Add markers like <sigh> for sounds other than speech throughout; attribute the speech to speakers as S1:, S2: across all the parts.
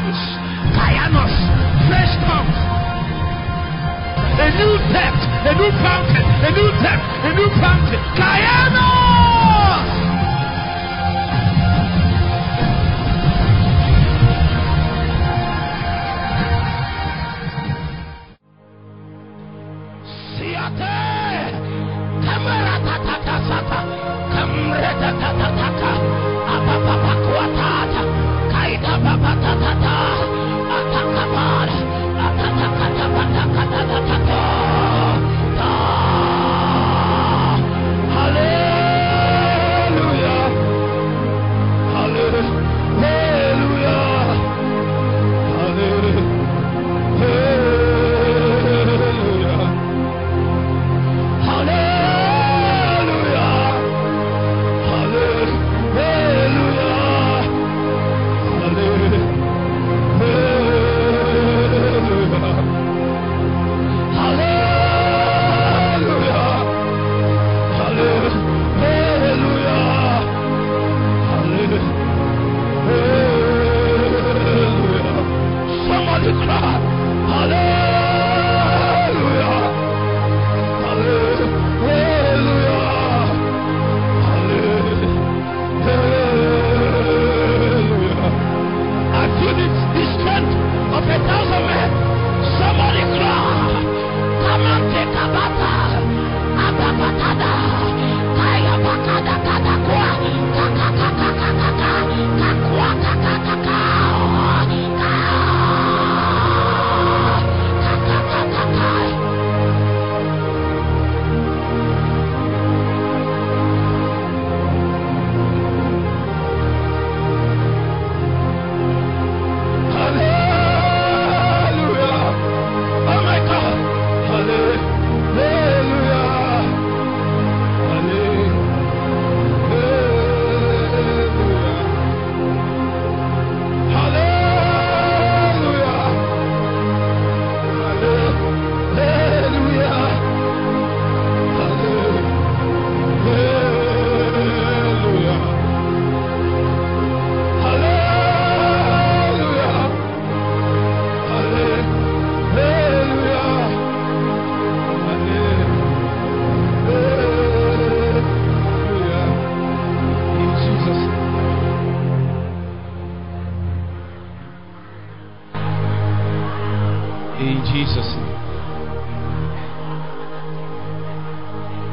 S1: tongues. Kayanos. Fresh tongues. A new depth. A new fountain. A new depth. A new fountain. Kayanos.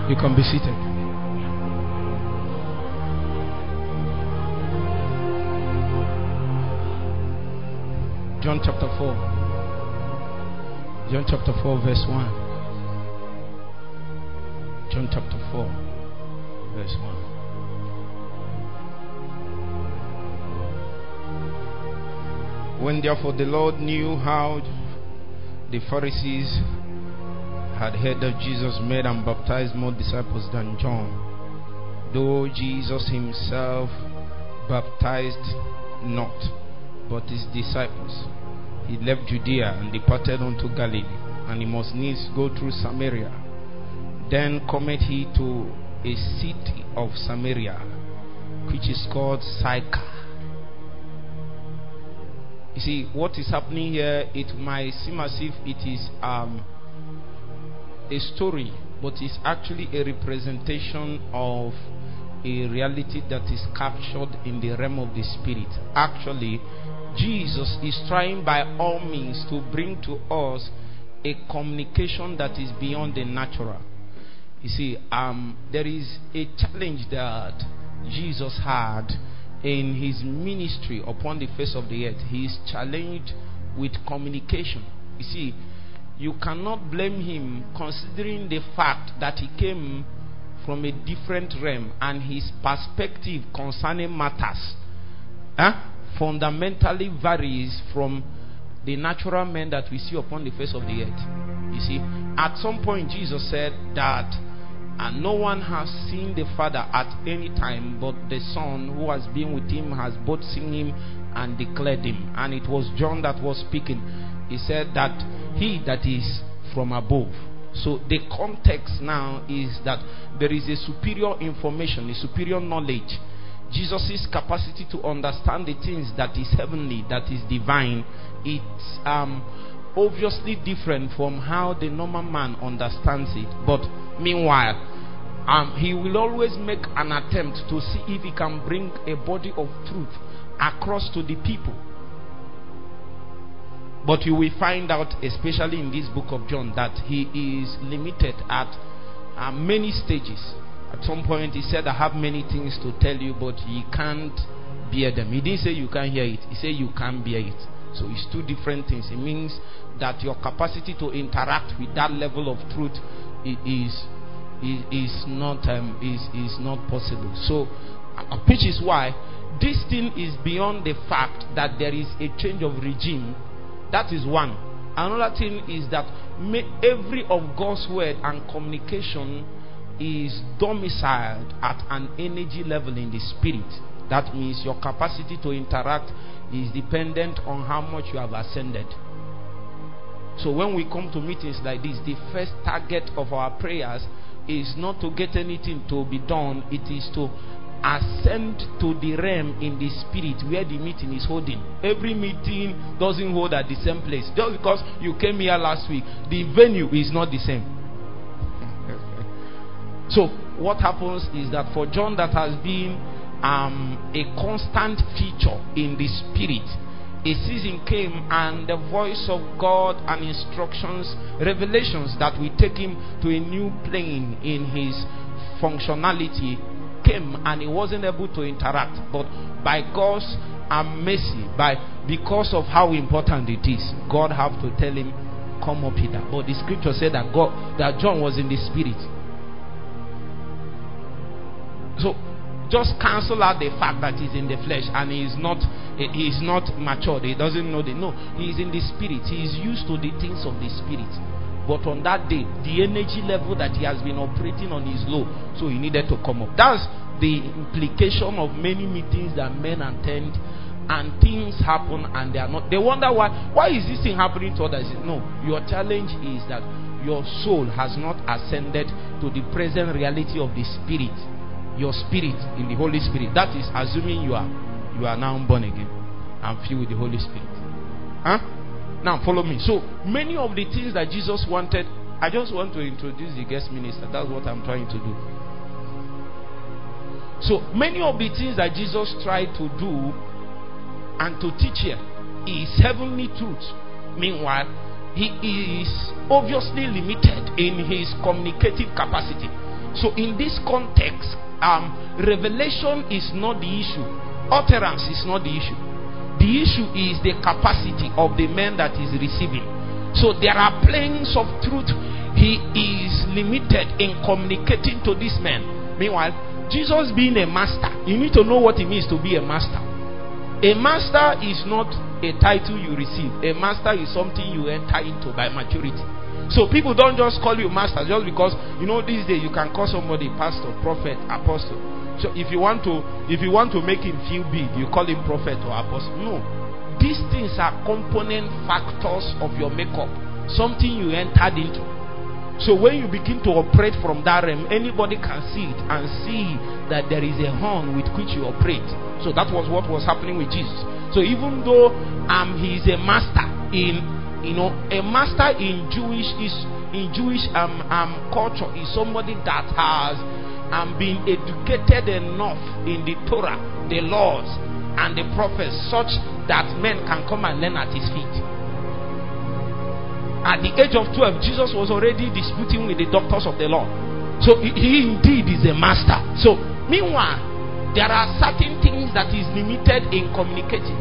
S1: You can be seated. John chapter 4. John chapter 4, verse 1. John chapter 4, verse 1. When therefore the Lord knew how the Pharisees had heard that Jesus made and baptized more disciples than John, though Jesus himself baptized not, but his disciples. He left Judea and departed unto Galilee, and he must needs go through Samaria. Then cometh he to a city of Samaria, which is called Sychar. You see, what is happening here, it might seem as if it is um, a story, but it's actually a representation of a reality that is captured in the realm of the spirit. Actually, Jesus is trying by all means to bring to us a communication that is beyond the natural. You see, um, there is a challenge that Jesus had in his ministry upon the face of the earth. He is challenged with communication. You see, you cannot blame him considering the fact that he came from a different realm and his perspective concerning matters eh, fundamentally varies from the natural men that we see upon the face of the earth. You see, at some point, Jesus said that and no one has seen the Father at any time, but the Son who has been with him has both seen him and declared him. And it was John that was speaking. He said that he that is from above. So the context now is that there is a superior information, a superior knowledge Jesus' capacity to understand the things that is heavenly, that is divine, it's um, obviously different from how the normal man understands it. But meanwhile, um, he will always make an attempt to see if he can bring a body of truth across to the people. But you will find out, especially in this book of John, that he is limited at uh, many stages. At some point, he said, I have many things to tell you, but you can't bear them. He didn't say you can't hear it, he said you can't bear it. So it's two different things. It means that your capacity to interact with that level of truth is is, is not um, is is not possible. So, uh, which is why this thing is beyond the fact that there is a change of regime. That is one. Another thing is that every of God's word and communication is domiciled at an energy level in the spirit. That means your capacity to interact is dependent on how much you have ascended. So when we come to meetings like this, the first target of our prayers is not to get anything to be done, it is to ascend to the realm in the spirit where the meeting is holding. Every meeting doesn't hold at the same place. Just because you came here last week, the venue is not the same. <laughs> so, what happens is that for John, that has been um, a constant feature in the spirit. A season came, and the voice of God and instructions, revelations that will take him to a new plane in his functionality came, and he wasn't able to interact. But by God's um, mercy, by because of how important it is, God have to tell him, "Come up here." But the scripture said that God, that John was in the spirit. So just cancel out the fact that he's in the flesh and he is not he is not matured he doesn't know the no he is in the spirit he is used to the things of the spirit but on that day the energy level that he has been operating on is low so he needed to come up that's the implication of many meetings that men attend and things happen and they are not they wonder why why is this thing happening to others no your challenge is that your soul has not ascended to the present reality of the spirit your spirit in the Holy Spirit. That is assuming you are you are now born again and filled with the Holy Spirit. Huh? Now follow me. So many of the things that Jesus wanted, I just want to introduce the guest minister. That's what I'm trying to do. So many of the things that Jesus tried to do and to teach here is heavenly truth. Meanwhile, he is obviously limited in his communicative capacity. So in this context, um, revelation is not the issue, utterance is not the issue. The issue is the capacity of the man that is receiving. So there are planes of truth. He is limited in communicating to this man. Meanwhile, Jesus being a master, you need to know what it means to be a master. A master is not a title you receive. A master is something you enter into by maturity. So people don't just call you master just because you know these days you can call somebody pastor, prophet, apostle. So if you want to if you want to make him feel big, you call him prophet or apostle. No. These things are component factors of your makeup. Something you entered into. So when you begin to operate from that realm, anybody can see it and see that there is a horn with which you operate. So that was what was happening with Jesus. So even though um, he is a master in you know, a master in Jewish is in Jewish um, um, culture is somebody that has um, being educated enough in the Torah, the laws, and the prophets, such that men can come and learn at his feet. At the age of 12, Jesus was already disputing with the doctors of the law. So he, he indeed is a master. So, meanwhile, there are certain things that is limited in communicating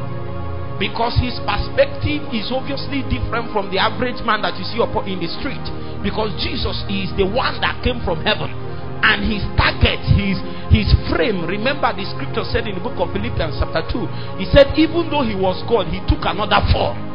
S1: because his perspective is obviously different from the average man that you see in the street because Jesus is the one that came from heaven and his target his his frame. Remember the scripture said in the book of Philippians chapter 2 he said even though he was God he took another form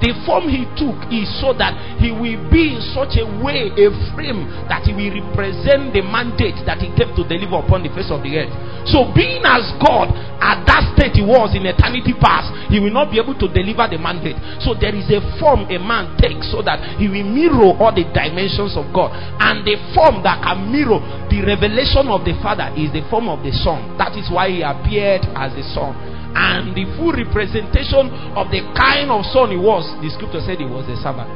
S1: the form he took is so that he will be in such a way, a frame, that he will represent the mandate that he came to deliver upon the face of the earth. So, being as God at that state he was in eternity past, he will not be able to deliver the mandate. So, there is a form a man takes so that he will mirror all the dimensions of God. And the form that can mirror the revelation of the Father is the form of the Son. That is why he appeared as the Son and the full representation of the kind of son he was, the scripture said he was a servant.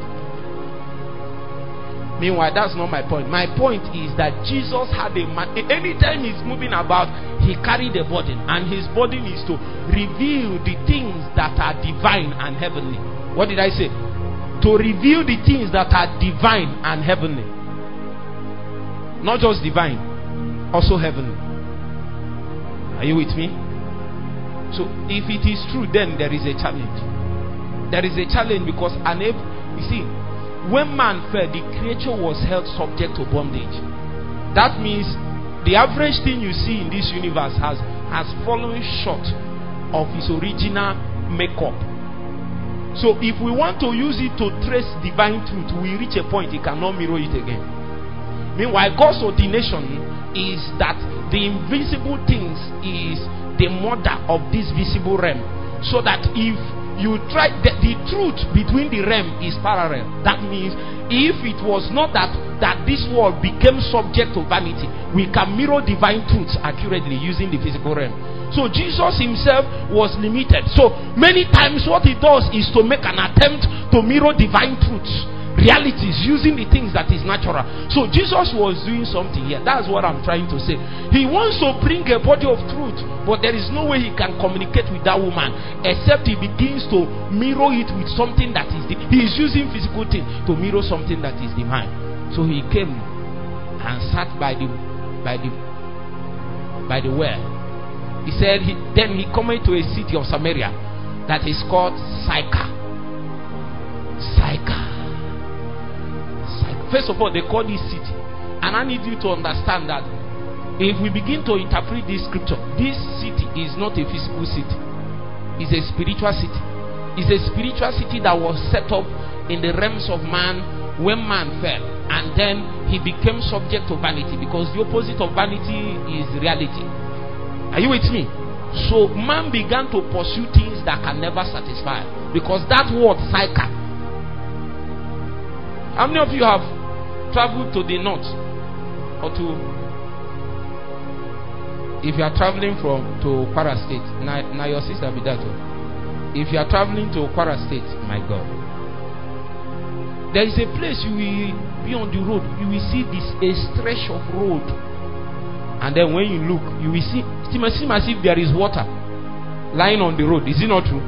S1: Meanwhile, that's not my point. My point is that Jesus had a man. Anytime he's moving about, he carried a burden, and his burden is to reveal the things that are divine and heavenly. What did I say? To reveal the things that are divine and heavenly. Not just divine, also heavenly. Are you with me? So if it is true, then there is a challenge. There is a challenge because an you see, when man fell, the creature was held subject to bondage. That means the average thing you see in this universe has has fallen short of its original makeup. So if we want to use it to trace divine truth, we reach a point it cannot mirror it again. Meanwhile, God's ordination is that the invisible things is the mother of this visible realm. So that if you try the, the, truth between the realm is parallel. That means if it was not that that this world became subject to vanity, we can mirror divine truths accurately using the physical realm. So Jesus himself was limited. So many times what he does is to make an attempt to mirror divine truths realities, using the things that is natural. So Jesus was doing something here. That's what I'm trying to say. He wants to bring a body of truth, but there is no way he can communicate with that woman except he begins to mirror it with something that is. He is using physical things to mirror something that is divine. So he came and sat by the by the by the well. He said, he, then he came to a city of Samaria that is called Sychar. Sychar. First of all, they call this city. And I need you to understand that if we begin to interpret this scripture, this city is not a physical city, it's a spiritual city. It's a spiritual city that was set up in the realms of man when man fell. And then he became subject to vanity because the opposite of vanity is reality. Are you with me? So man began to pursue things that can never satisfy because that word Sychar. How many of you have travel to the north or to if you are traveling from to Kwara State, now, now your sister be that. If you are traveling to Kwara State, my God, there is a place you will be on the road. You will see this a stretch of road, and then when you look, you will see it must seem as if there is water lying on the road. Is it not true?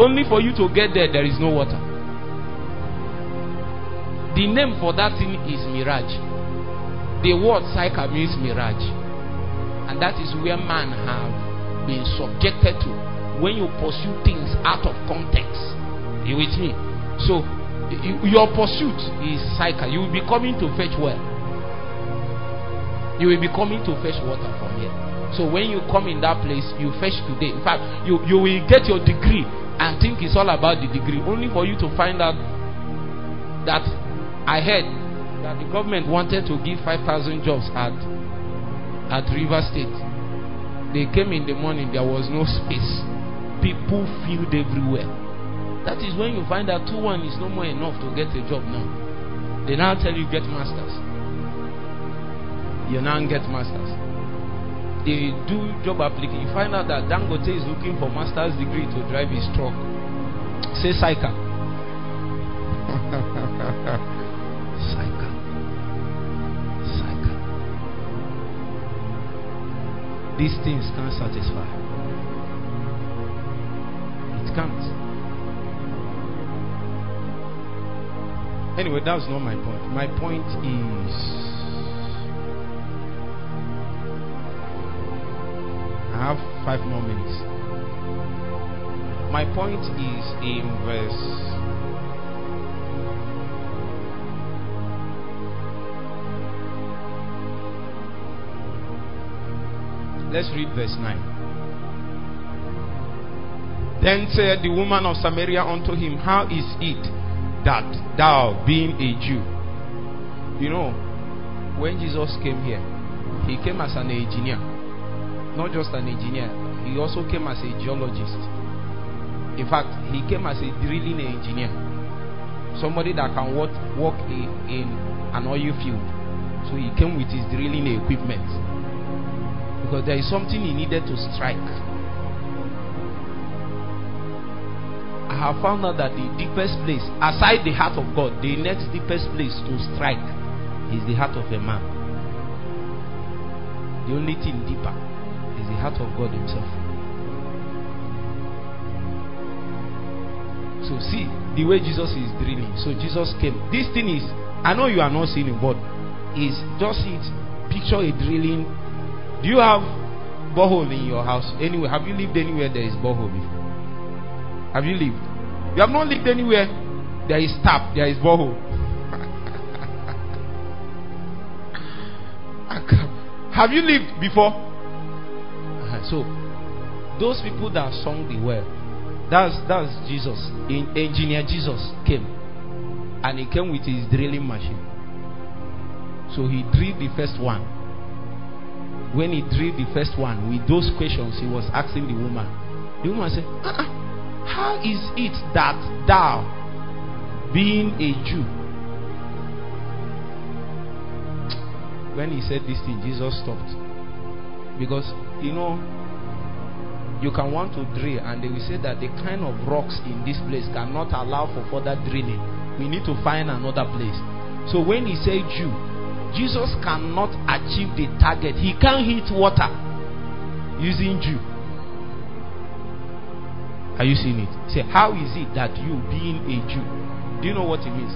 S1: Only for you to get there, there is no water. The name for that thing is mirage. The word Sychar means mirage. And that is where man have been subjected to when you pursue things out of context. You with me? So your pursuit is Sychar. You will be coming to fetch well. You will be coming to fetch water from here. So when you come in that place, you fetch today. In fact, you, you will get your degree and think it's all about the degree, only for you to find out that I heard that the government wanted to give 5,000 jobs at, at River State. They came in the morning, there was no space. People filled everywhere. That is when you find that 2 1 is no more enough to get a job now. They now tell you get masters. You now get masters. They do job application. You find out that Dangote is looking for master's degree to drive his truck. Say Sychar. <laughs> these things can't satisfy. It can't. Anyway, that's not my point. My point is I have five more minutes. My point is in verse Let's read verse 9. Then said the woman of Samaria unto him, How is it that thou, being a Jew, you know, when Jesus came here, he came as an engineer, not just an engineer, he also came as a geologist. In fact, he came as a drilling engineer, somebody that can work, in an oil field. So he came with his drilling equipment because there is something he needed to strike I have found out that the deepest place, aside the heart of God, the next deepest place to strike is the heart of a man. The only thing deeper is the heart of God Himself. So, see the way Jesus is drilling. So, Jesus came. This thing is, I know you are not seeing it, but is just it. Picture a drilling. Do you have borehole in your house? Anyway, have you lived anywhere there is borehole before? Have you lived? You have not lived anywhere. There is tap, there is borehole. <laughs> have you lived before? Uh-huh. So, those people that sung the well, that's that's Jesus. In, engineer Jesus came, and he came with his drilling machine. So he drilled the first one. When he drilled the first one, with those questions, he was asking the woman. The woman said, uh-uh. How is it that thou, being a Jew, when he said this thing, Jesus stopped. Because, you know, you can want to drill, and they will say that the kind of rocks in this place cannot allow for further drilling. We need to find another place. So when he said Jew, Jesus cannot achieve the target. He can't hit water using Jew. Are you seeing it? Say, how is it that you, being a Jew, do you know what it means?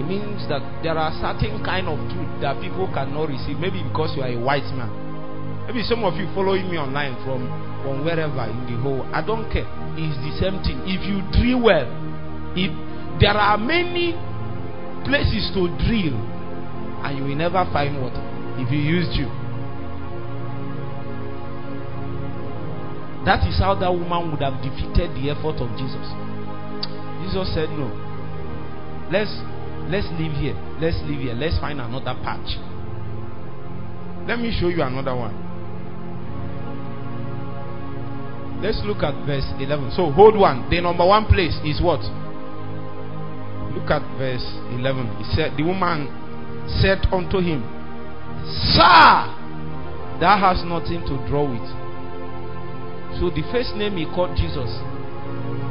S1: It means that there are certain kind of truth that people cannot receive. Maybe because you are a white man. Maybe some of you following me online from, from wherever in the whole. I don't care. It's the same thing. If you drill well, if there are many places to drill, and you will never find water if you used you. That is how that woman would have defeated the effort of Jesus. Jesus said, No. Let's let's leave here. Let's leave here. Let's find another patch. Let me show you another one. Let's look at verse 11. So hold one. The number one place is what? Look at verse 11. He said, The woman said unto him, Sir, thou hast nothing to draw with so the first name he called Jesus.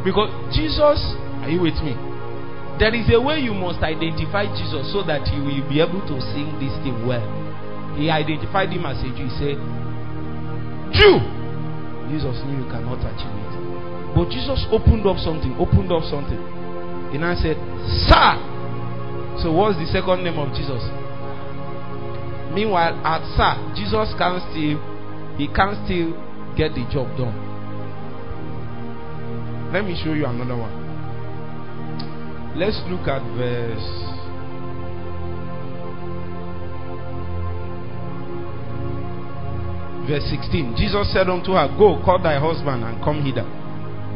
S1: Because Jesus, are you with me? There is a way you must identify Jesus so that you will be able to sing this thing well. He identified him as a Jew. He said, Jew! Jesus knew you cannot achieve it. But Jesus opened up something, opened up something. And I said, Sir! So what's the second name of Jesus? Meanwhile, at Sir, Jesus can still he can still get the job done. Let me show you another one. Let's look at verse. Verse 16. Jesus said unto her, Go, call thy husband and come hither.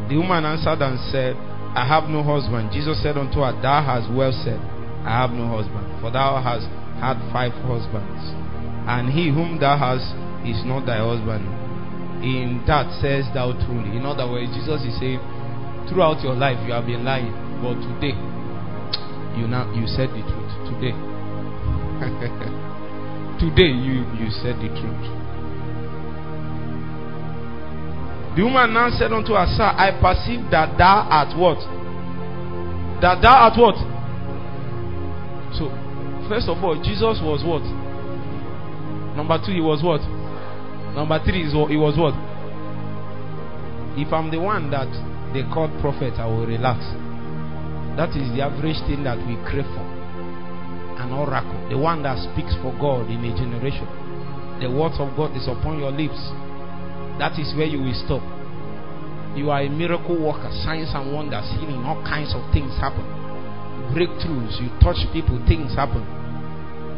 S1: The woman answered and said, I have no husband. Jesus said unto her, Thou hast well said, I have no husband. For thou hast had five husbands, and he whom thou hast is not thy husband in that says thou truly. In other words, Jesus is saying, throughout your life you have been lying, but today you now you said the truth. Today, <laughs> today you you said the truth. The woman now said unto her, Sir, I perceive that thou art what? That thou art what? So, first of all, Jesus was what? Number two, he was what? Number three he was what? If I'm the one that they call prophet, I will relax. That is the average thing that we crave for. An oracle, the one that speaks for God in a generation. The words of God is upon your lips. That is where you will stop. You are a miracle worker, signs and wonders, healing, all kinds of things happen. Breakthroughs, you touch people, things happen.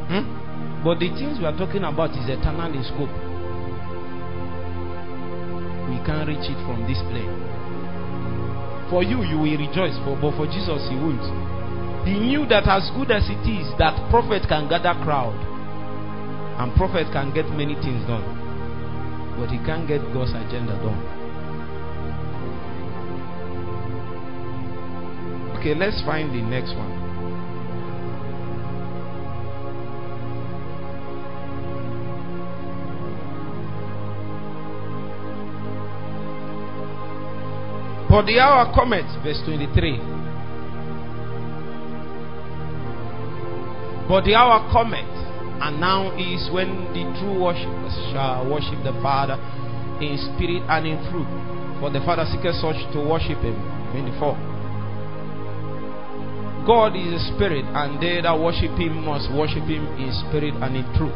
S1: Hmm? But the things we are talking about is eternal in scope we can't reach it from this plane. For you, you will rejoice. For, but for Jesus, he won't. He knew that as good as it is, that prophet can gather crowd. And prophet can get many things done. But he can't get God's agenda done. Okay, let's find the next one. For the hour cometh, verse 23. But the hour cometh, and now is when the true worshippers shall worship the Father in spirit and in truth. For the Father seeketh such to worship him. 24. God is a spirit, and they that worship him must worship him in spirit and in truth.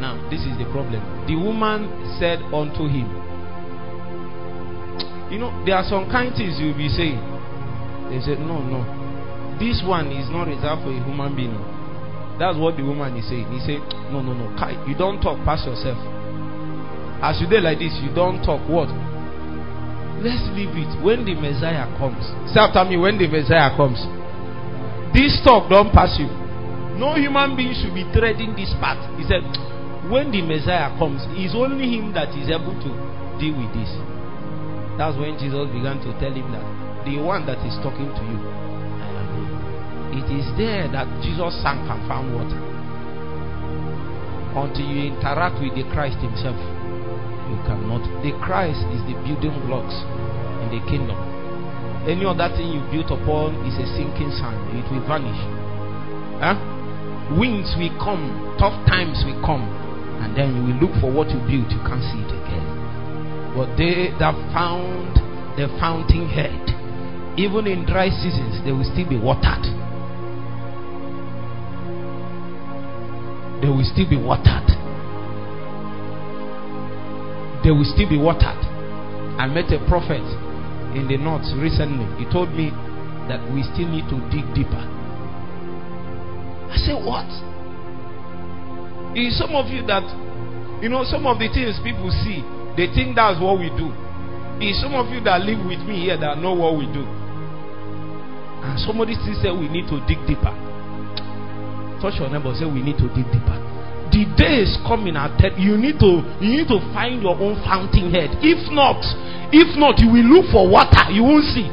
S1: Now, this is the problem. The woman said unto him, you know, there are some kind things you'll be saying. They said, No, no. This one is not reserved for a human being. That's what the woman is saying. He said, No, no, no. You don't talk past yourself. As you did like this, you don't talk what? Let's leave it. When the Messiah comes. Say after me, when the Messiah comes. This talk don't pass you. No human being should be treading this path. He said, when the Messiah comes, it's only him that is able to deal with this. That's when Jesus began to tell him that the one that is talking to you, I am he. It is there that Jesus sank and found water. Until you interact with the Christ Himself, you cannot. The Christ is the building blocks in the kingdom. Any other thing you built upon is a sinking sand, it will vanish. Huh? Winds will come, tough times will come, and then you will look for what you built, you can't see it again. But they that found the fountainhead, even in dry seasons, they will still be watered. They will still be watered. They will still be watered. I met a prophet in the north recently. He told me that we still need to dig deeper. I said, What? Is some of you that, you know, some of the things people see they think that's what we do. It's some of you that live with me here that know what we do. And somebody still say we need to dig deeper. Touch your neighbor, say we need to dig deeper. The day is coming tell you need to you need to find your own fountainhead. If not, if not, you will look for water, you won't see.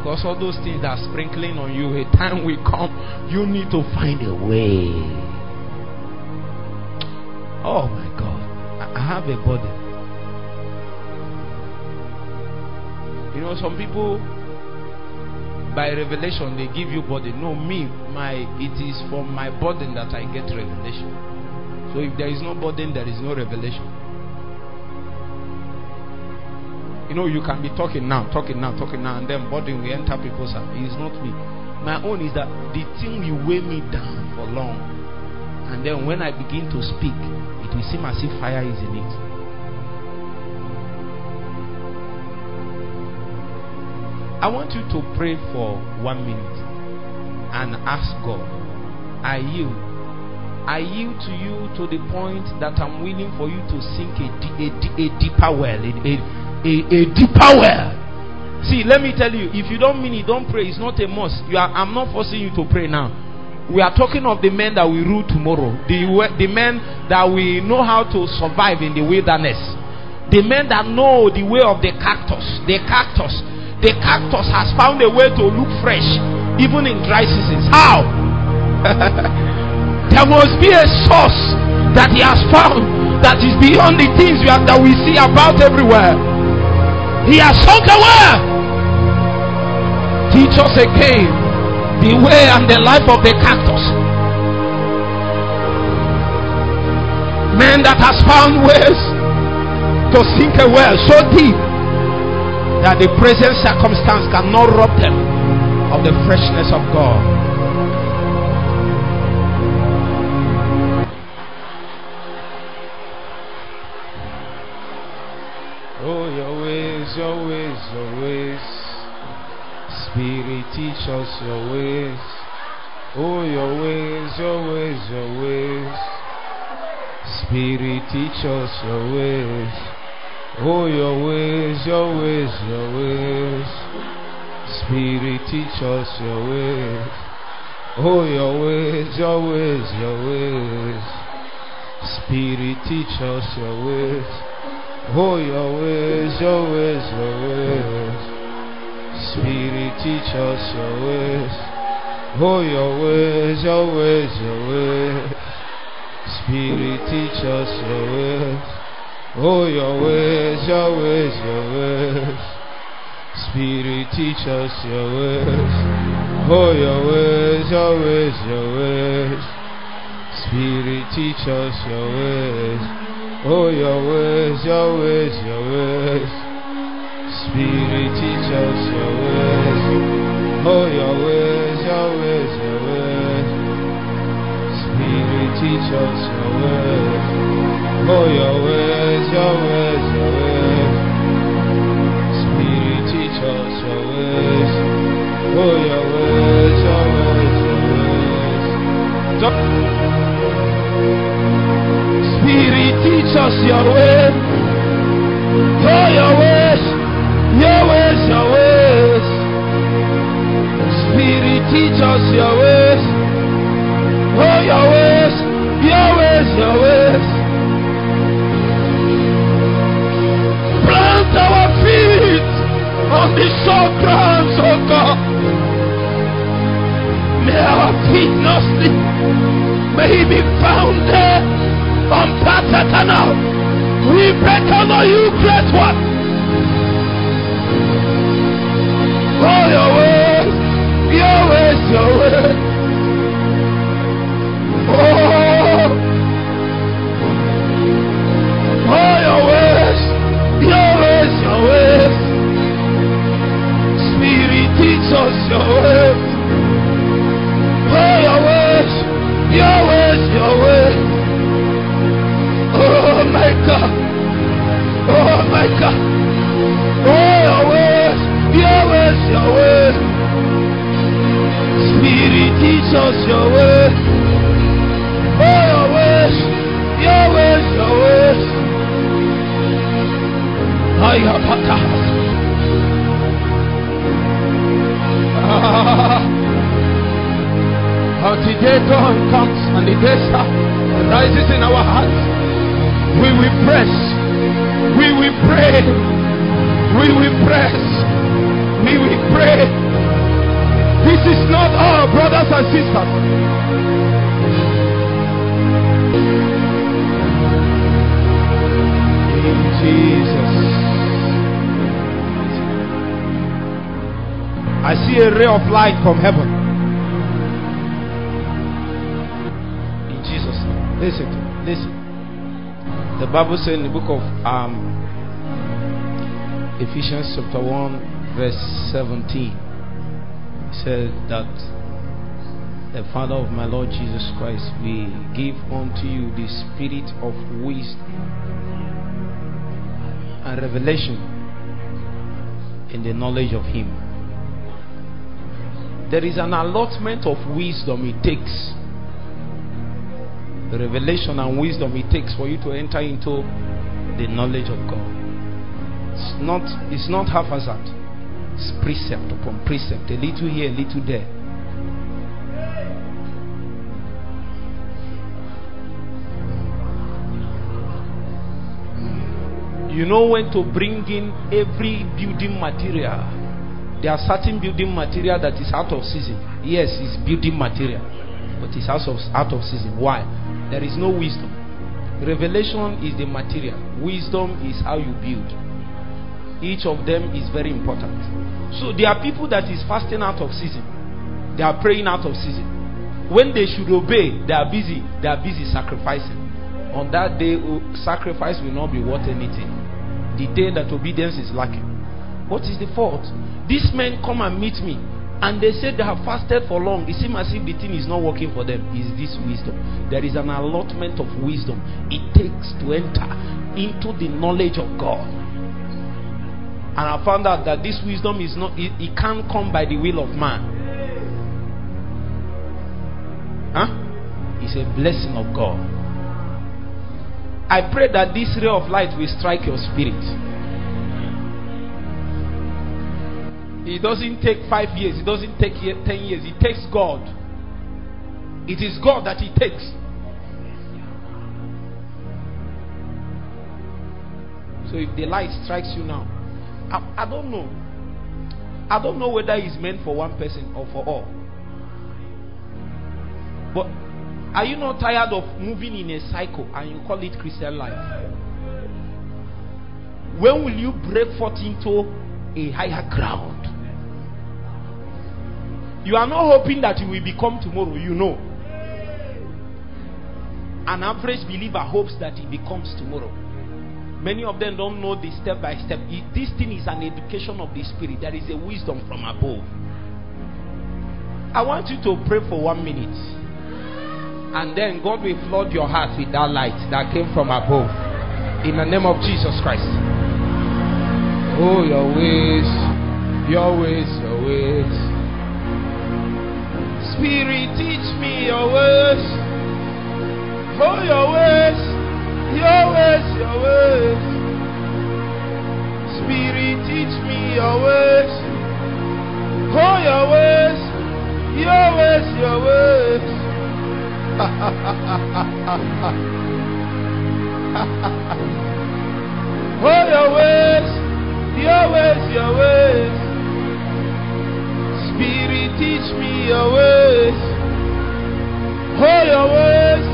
S1: Because all those things that are sprinkling on you, a time will come, you need to find a way. Oh my God. I have a body. You know, some people by revelation they give you body. No, me, my it is from my burden that I get revelation. So if there is no burden, there is no revelation. You know, you can be talking now, talking now, talking now, and then burden will enter people's heart. It is not me. My own is that the thing will weigh me down for long. And then when I begin to speak, it will seem as if fire is in it. I want you to pray for one minute and ask God, I yield. I yield to you to the point that I'm willing for you to sink a, a, a deeper well. A, a, a, deeper well. See, let me tell you, if you don't mean it, don't pray. It's not a must. You are, I'm not forcing you to pray now. We are talking of the men that will rule tomorrow. The, the men that will know how to survive in the wilderness. The men that know the way of the cactus. The cactus. The cactus has found a way to look fresh even in dry seasons. How? <laughs> there must be a source that he has found that is beyond the things we have, that we see about everywhere. He has sunk a well. Teach us again the way and the life of the cactus. Men that has found ways to sink a well so deep that the present circumstance cannot rob them of the freshness of God. Oh, your ways, your ways, your ways. Spirit, teach us your ways. Oh, your ways, your ways, your ways. Spirit, teach us your ways. Oh, your ways, your ways, your ways. Spirit, teach us your ways. Oh, your ways, your ways, your ways. Spirit, teach us your ways. Oh, your ways, your ways, your ways. Spirit, teach us your ways. Oh, your ways, your ways, your ways. Spirit, teach us your ways. Oh, your ways, your ways, your ways. Spirit, teach us your ways. Oh, your ways, your ways, your ways. Spirit, teach us your ways. Oh, your ways, your ways, your ways. Spirit, teach us your ways. Oh, your ways, your ways, your ways. Spirit, teach us your ways. Oh, your ways, teach us your ways. Oh, your ways, your ways, your ways. On the sure grounds, oh God. May our feet not slip. May he be founded on path eternal. We break honor you, great one. Oh, your ways, your ways, your ways. Oh, Spirit, teach us your ways. Oh, your ways, your ways, your ways. Oh, my God. Oh, my God. Oh, your ways, your ways, your ways. Spirit, teach us your ways. Oh, your ways, your ways, your ways. Ayapata. Ah. How the day dawn comes and the day star rises in our hearts, we will press, we will pray, we will press, we will pray. This is not our brothers and sisters. In Jesus. I see a ray of light from heaven. In Jesus' name. Listen. Listen. The Bible says in the book of um, Ephesians chapter 1, verse 17, it says that the Father of my Lord Jesus Christ will give unto you the spirit of wisdom and revelation in the knowledge of Him. There is an allotment of wisdom it takes. The revelation and wisdom it takes for you to enter into the knowledge of God. It's not, it's not haphazard. It's precept upon precept. A little here, a little there. You know when to bring in every building material. There are certain building material that is out of season. Yes, it's building material, but it's out of, out of season. Why? There is no wisdom. Revelation is the material, wisdom is how you build. Each of them is very important. So there are people that is fasting out of season, they are praying out of season. When they should obey, they are busy. They are busy sacrificing. On that day, sacrifice will not be worth anything. The day that obedience is lacking. What is the fault? These men come and meet me and they say they have fasted for long. It seems as if the thing is not working for them. Is this wisdom? There is an allotment of wisdom it takes to enter into the knowledge of God. And I found out that this wisdom is not, it, it can't come by the will of man. Huh? It's a blessing of God. I pray that this ray of light will strike your spirit. It doesn't take five years, it doesn't take ten years, it takes God. It is God that He takes. So if the light strikes you now, I, I don't know. I don't know whether it's meant for one person or for all. But are you not tired of moving in a cycle and you call it Christian life? When will you break forth into a higher ground? You are not hoping that you will become tomorrow, you know. An average believer hopes that he becomes tomorrow. Many of them don't know the step by step. This thing is an education of the spirit. There is a wisdom from above. I want you to pray for one minute. And then God will flood your heart with that light that came from above. In the name of Jesus Christ. Oh, your ways, your ways, your ways. Spirit, teach me your ways. Oh, your ways, your ways, your ways. Spirit, teach me your ways. Oh, your ways, your ways, your ways <laughs> oh, your ways, your ways, your ways. Spirit, teach me your ways. Oh, your ways,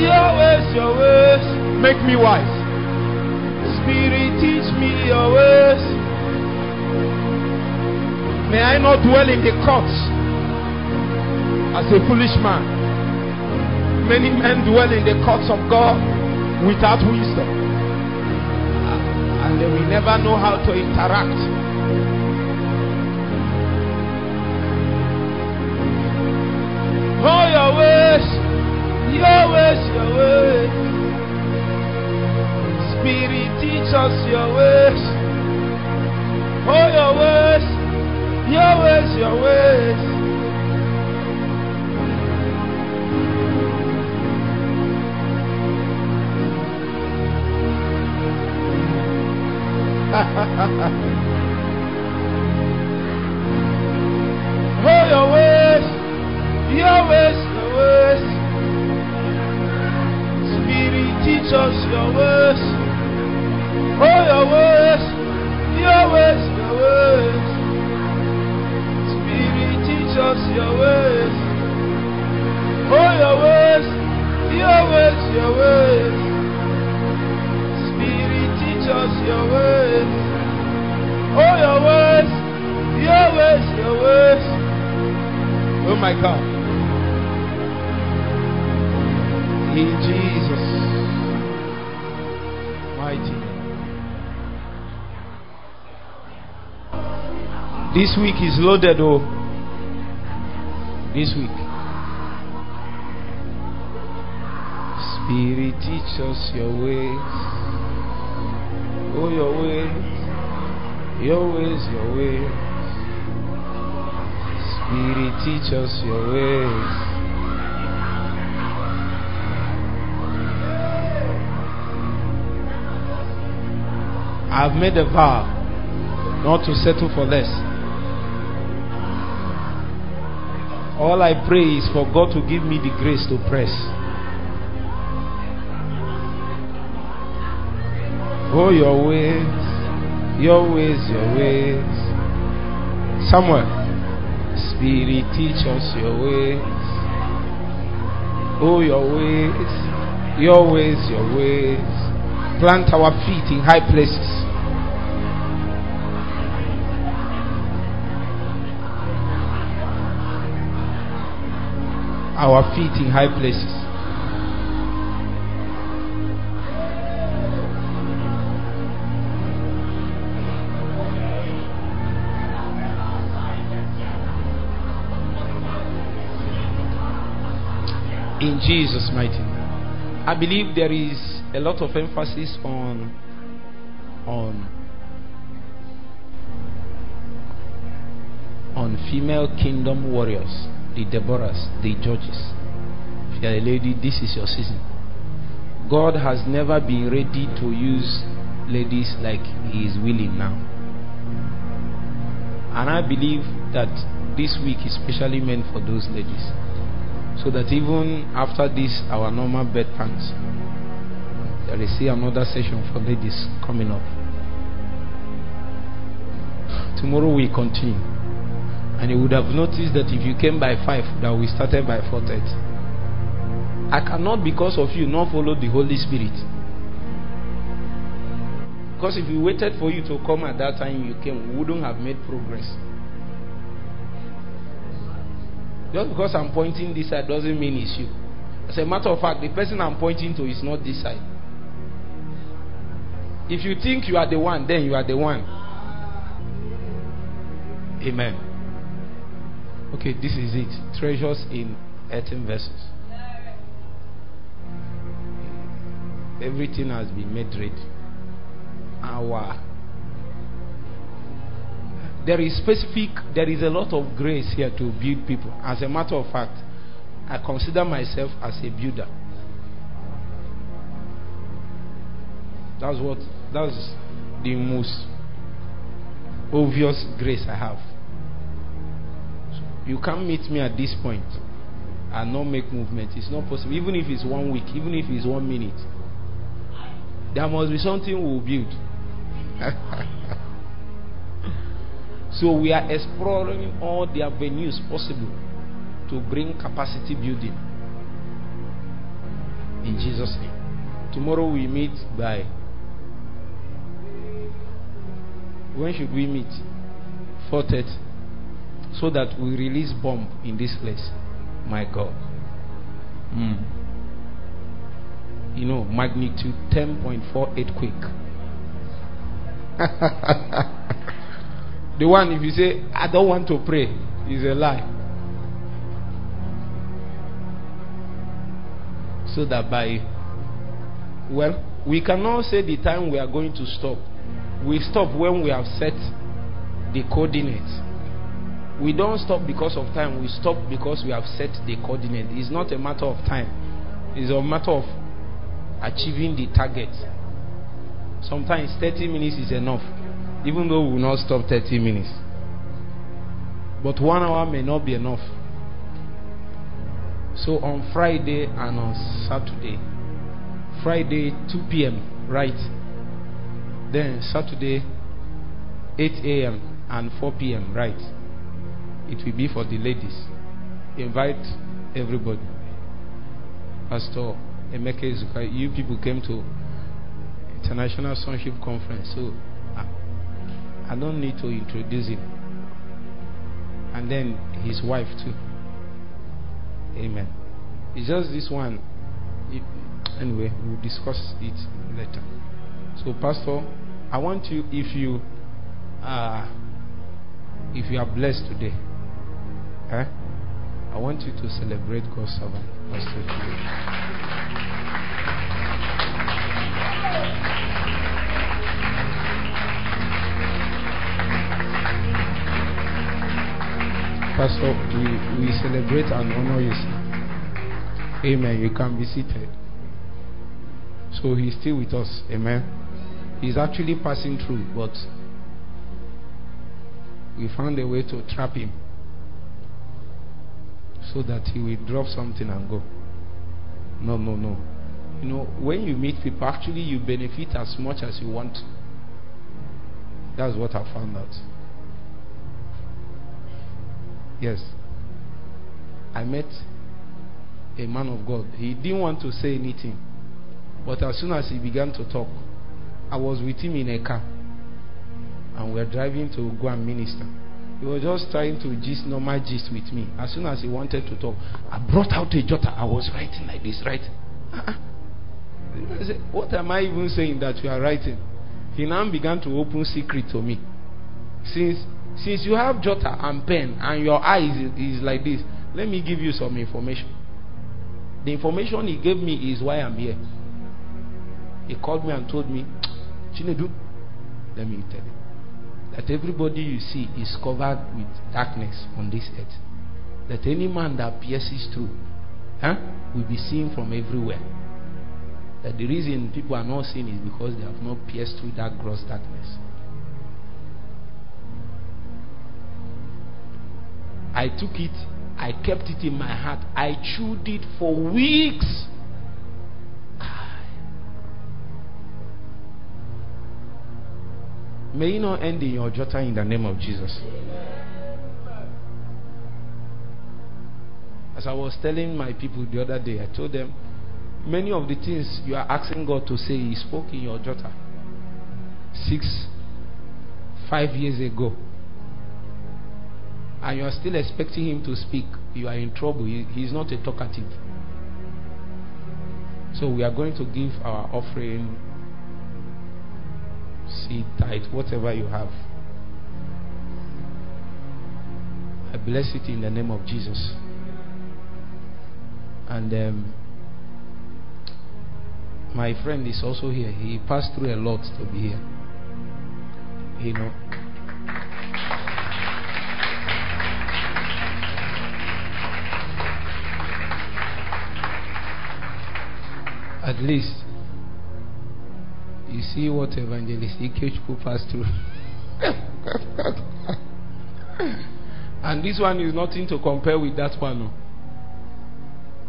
S1: your ways, your ways. Make me wise. Spirit, teach me your ways. May I not dwell in the courts as a foolish man many men dwell in the courts of God without wisdom. And they will never know how to interact. Oh, your ways, your ways, your ways. Spirit, teach us your ways. Oh, your ways, your ways, your ways. Oh, your ways, your ways, your ways. Spirit, teach us your ways. Oh, your ways, your ways, your ways. Spirit, teach us your ways. Oh, your ways, your ways, your ways Spirit, teach us your ways. Oh, your ways, your ways, your ways. Oh, my God. In Jesus' mighty. This week is loaded, oh. This week. Spirit, teach us your ways. Oh, your ways, your ways, your ways. Spirit, teach us your ways. I've made a vow not to settle for less. All I pray is for God to give me the grace to press. Oh, your ways, your ways, your ways. Somewhere. Spirit, teach us your ways. Oh, your ways, your ways, your ways. Plant our feet in high places. Our feet in high places. In Jesus' mighty name. I believe there is a lot of emphasis on on on female kingdom warriors, the Deborahs, the judges. If you're a lady, this is your season. God has never been ready to use ladies like He is willing now. And I believe that this week is specially meant for those ladies. So that even after this, our normal bed pants, there is another session for ladies coming up. Tomorrow we continue. And you would have noticed that if you came by 5, that we started by 4.30. I cannot, because of you, not follow the Holy Spirit. Because if we waited for you to come at that time you came, we wouldn't have made progress. Just because I'm pointing this side doesn't mean it's you. As a matter of fact, the person I'm pointing to is not this side. If you think you are the one, then you are the one. Amen. Okay, this is it. Treasures in earthen vessels. Everything has been made ready. Our there is specific, there is a lot of grace here to build people. As a matter of fact, I consider myself as a builder. That's what, that's the most obvious grace I have. You can't meet me at this point and not make movement. It's not possible. Even if it's one week, even if it's one minute, there must be something we'll build. <laughs> so we are exploring all the avenues possible to bring capacity building. In Jesus' name. Tomorrow we meet by. When should we meet? 4:30 so that we release bomb in this place. My God. Mm. You know, magnitude 10.4 quick. <laughs> the one, if you say, I don't want to pray, is a lie. So that by, well, we cannot say the time we are going to stop. We stop when we have set the coordinates. We don't stop because of time. We stop because we have set the coordinate. It's not a matter of time. It's a matter of achieving the target. Sometimes 30 minutes is enough, even though we will not stop 30 minutes. But one hour may not be enough. So on Friday and on Saturday, Friday 2 p.m. right, then Saturday 8 a.m. and 4 p.m. right it will be for the ladies. Invite everybody. Pastor Emeka Izuka, you people came to International Sonship Conference, so I, don't need to introduce him. And then his wife too. Amen. It's just this one. It, anyway, we'll discuss it later. So, Pastor, I want you, if you, uh, if you are blessed today, Eh? I want you to celebrate God's servant, Pastor Pastor, we, we celebrate and honor you. Amen. You can be seated. So he's still with us. Amen. He's actually passing through, but we found a way to trap him so that he will drop something and go. No, no, no. You know, when you meet people, actually you benefit as much as you want. That's what I found out. Yes. I met a man of God. He didn't want to say anything. But as soon as he began to talk, I was with him in a car. And we we're driving to go and minister. He was just trying to gist normal gist with me. As soon as he wanted to talk, I brought out a jotter. I was writing like this, right? Uh-uh. Ah, ah. I said, what am I even saying that you are writing? He now began to open secret to me. Since since you have jotter and pen and your eyes is, is like this, let me give you some information. The information he gave me is why I'm here. He called me and told me, Chinedu, let me tell you that everybody you see is covered with darkness on this earth. That any man that pierces through huh, will be seen from everywhere. That the reason people are not seen is because they have not pierced through that gross darkness. I took it, I kept it in my heart, I chewed it for weeks. May you not end in your jota in the name of Jesus. As I was telling my people the other day, I told them many of the things you are asking God to say, He spoke in your jota six, five years ago. And you are still expecting Him to speak. You are in trouble. He, is not a talkative. So we are going to give our offering seed, tithe, whatever you have. I bless it in the name of Jesus. And um, my friend is also here. He passed through a lot to be here. You know. At least you see what evangelist Ikechukwu passed through. <laughs> and this one is nothing to compare with that one. No.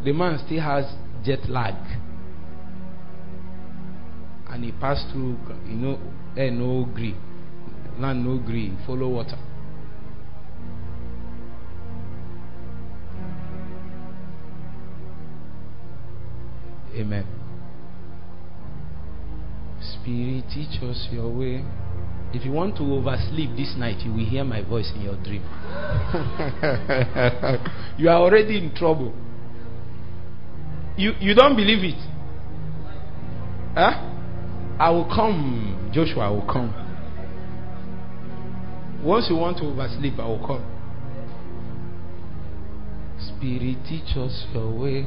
S1: The man still has jet lag. And he passed through, you know, air no green, land no green, follow water. Amen. Spirit, teach us your way. If you want to oversleep this night, you will hear my voice in your dream. <laughs> you are already in trouble. You, you don't believe it? Huh? I will come. Joshua, I will come. Once you want to oversleep, I will come. Spirit, teach us your way.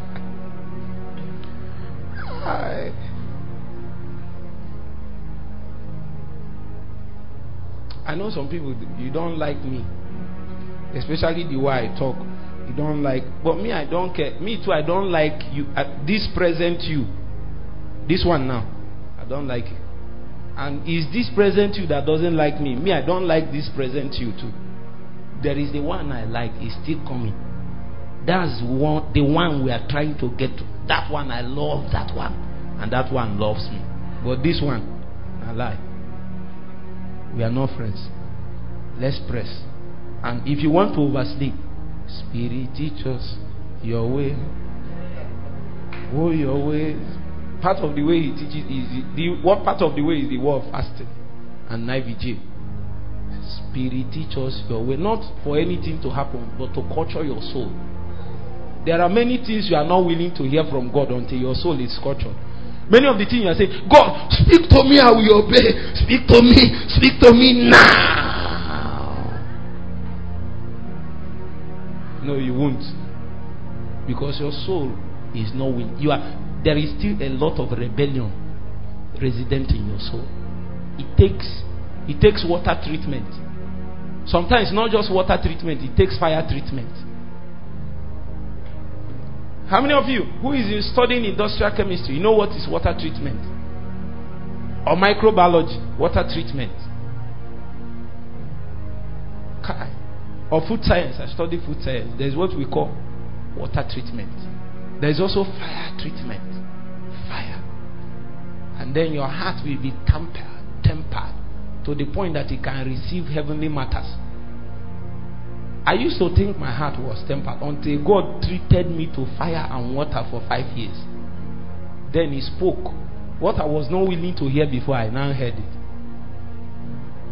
S1: <laughs> I, I know some people, you don't like me especially the way I talk. You don't like, but me, I don't care. Me too, I don't like you. This present you, this one now, I don't like it. And is this present you that doesn't like me? Me, I don't like this present you too. There is the one I like, is still coming. That's one, the one we are trying to get to. That one, I love that one. And that one loves me. But this one, I lie. We are not friends. Let's press. And if you want to oversleep, Spirit teach us your way. Oh, your way. Part of the way he teaches is the what part of the way is the word fasting and vigil. Spirit teach us your way, not for anything to happen, but to culture your soul. There are many things you are not willing to hear from God until your soul is cultured. Many of the things you are saying, God, speak to me, I will obey. Speak to me, speak to me now. No, you won't. Because your soul is not willing. You are there is still a lot of rebellion resident in your soul. It takes it takes water treatment. Sometimes not just water treatment, it takes fire treatment. How many of you who is studying industrial chemistry, you know what is water treatment? Or microbiology, water treatment? or food science. I study food science. There's what we call water treatment. There's also fire treatment. Fire. And then your heart will be tempered, tempered to the point that it can receive heavenly matters. I used to think my heart was tempered until God treated me to fire and water for five years. Then He spoke. What I was not willing to hear before, I now heard it.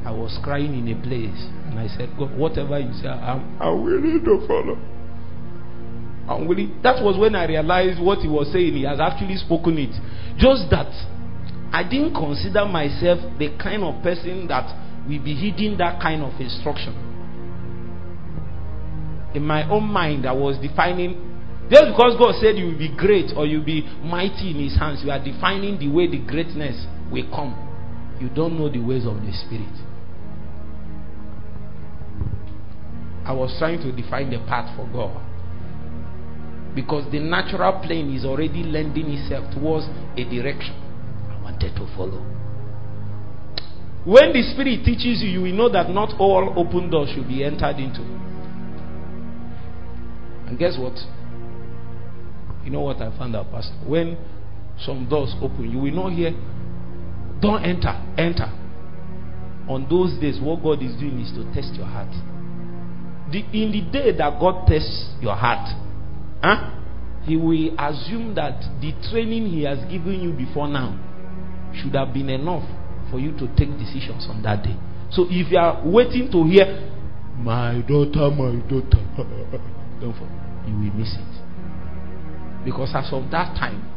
S1: I was crying in a place. And I said, God, whatever you say, I'm, I'm willing to follow. I'm willing. That was when I realized what he was saying. He has actually spoken it. Just that I didn't consider myself the kind of person that will be heeding that kind of instruction. In my own mind, I was defining. Just because God said you will be great or you'll be mighty in His hands, you are defining the way the greatness will come. You don't know the ways of the Spirit. I was trying to define the path for God. Because the natural plane is already lending itself towards a direction. I wanted to follow. When the Spirit teaches you, you will know that not all open doors should be entered into. And guess what? You know what I found out, Pastor? When some doors open, you will not hear, don't enter, enter. On those days, what God is doing is to test your heart. The, in the day that God tests your heart, huh, He will assume that the training He has given you before now should have been enough for you to take decisions on that day. So if you are waiting to hear, my daughter, my daughter, <laughs> don't fall, you will miss it. Because as of that time,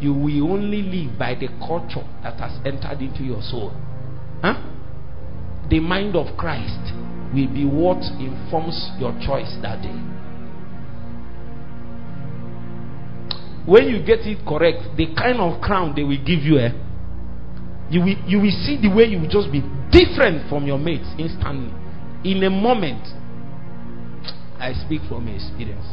S1: you will only live by the culture that has entered into your soul. Huh? The mind of Christ will be what informs your choice that day. When you get it correct, the kind of crown they will give you, eh, you will, you will see the way you will just be different from your mates instantly. In a moment, I speak from experience.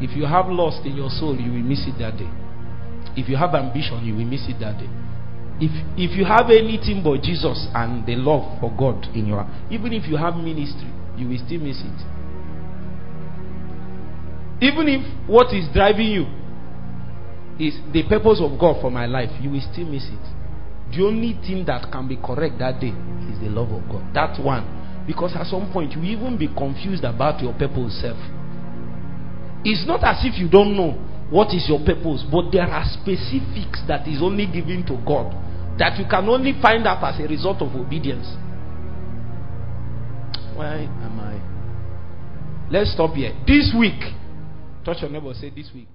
S1: If you have lust in your soul, you will miss it that day. If you have ambition, you will miss it that day. If if you have anything but Jesus and the love for God in your heart, even if you have ministry, you will still miss it. Even if what is driving you is the purpose of God for my life, you will still miss it. The only thing that can be correct that day is the love of God. That one. Because at some point you even be confused about your purpose self. It's not as if you don't know what is your purpose, but there are specifics that is only given to God that you can only find out as a result of obedience. Why am I? Let's stop here. This week, touch your neighbor, say this week.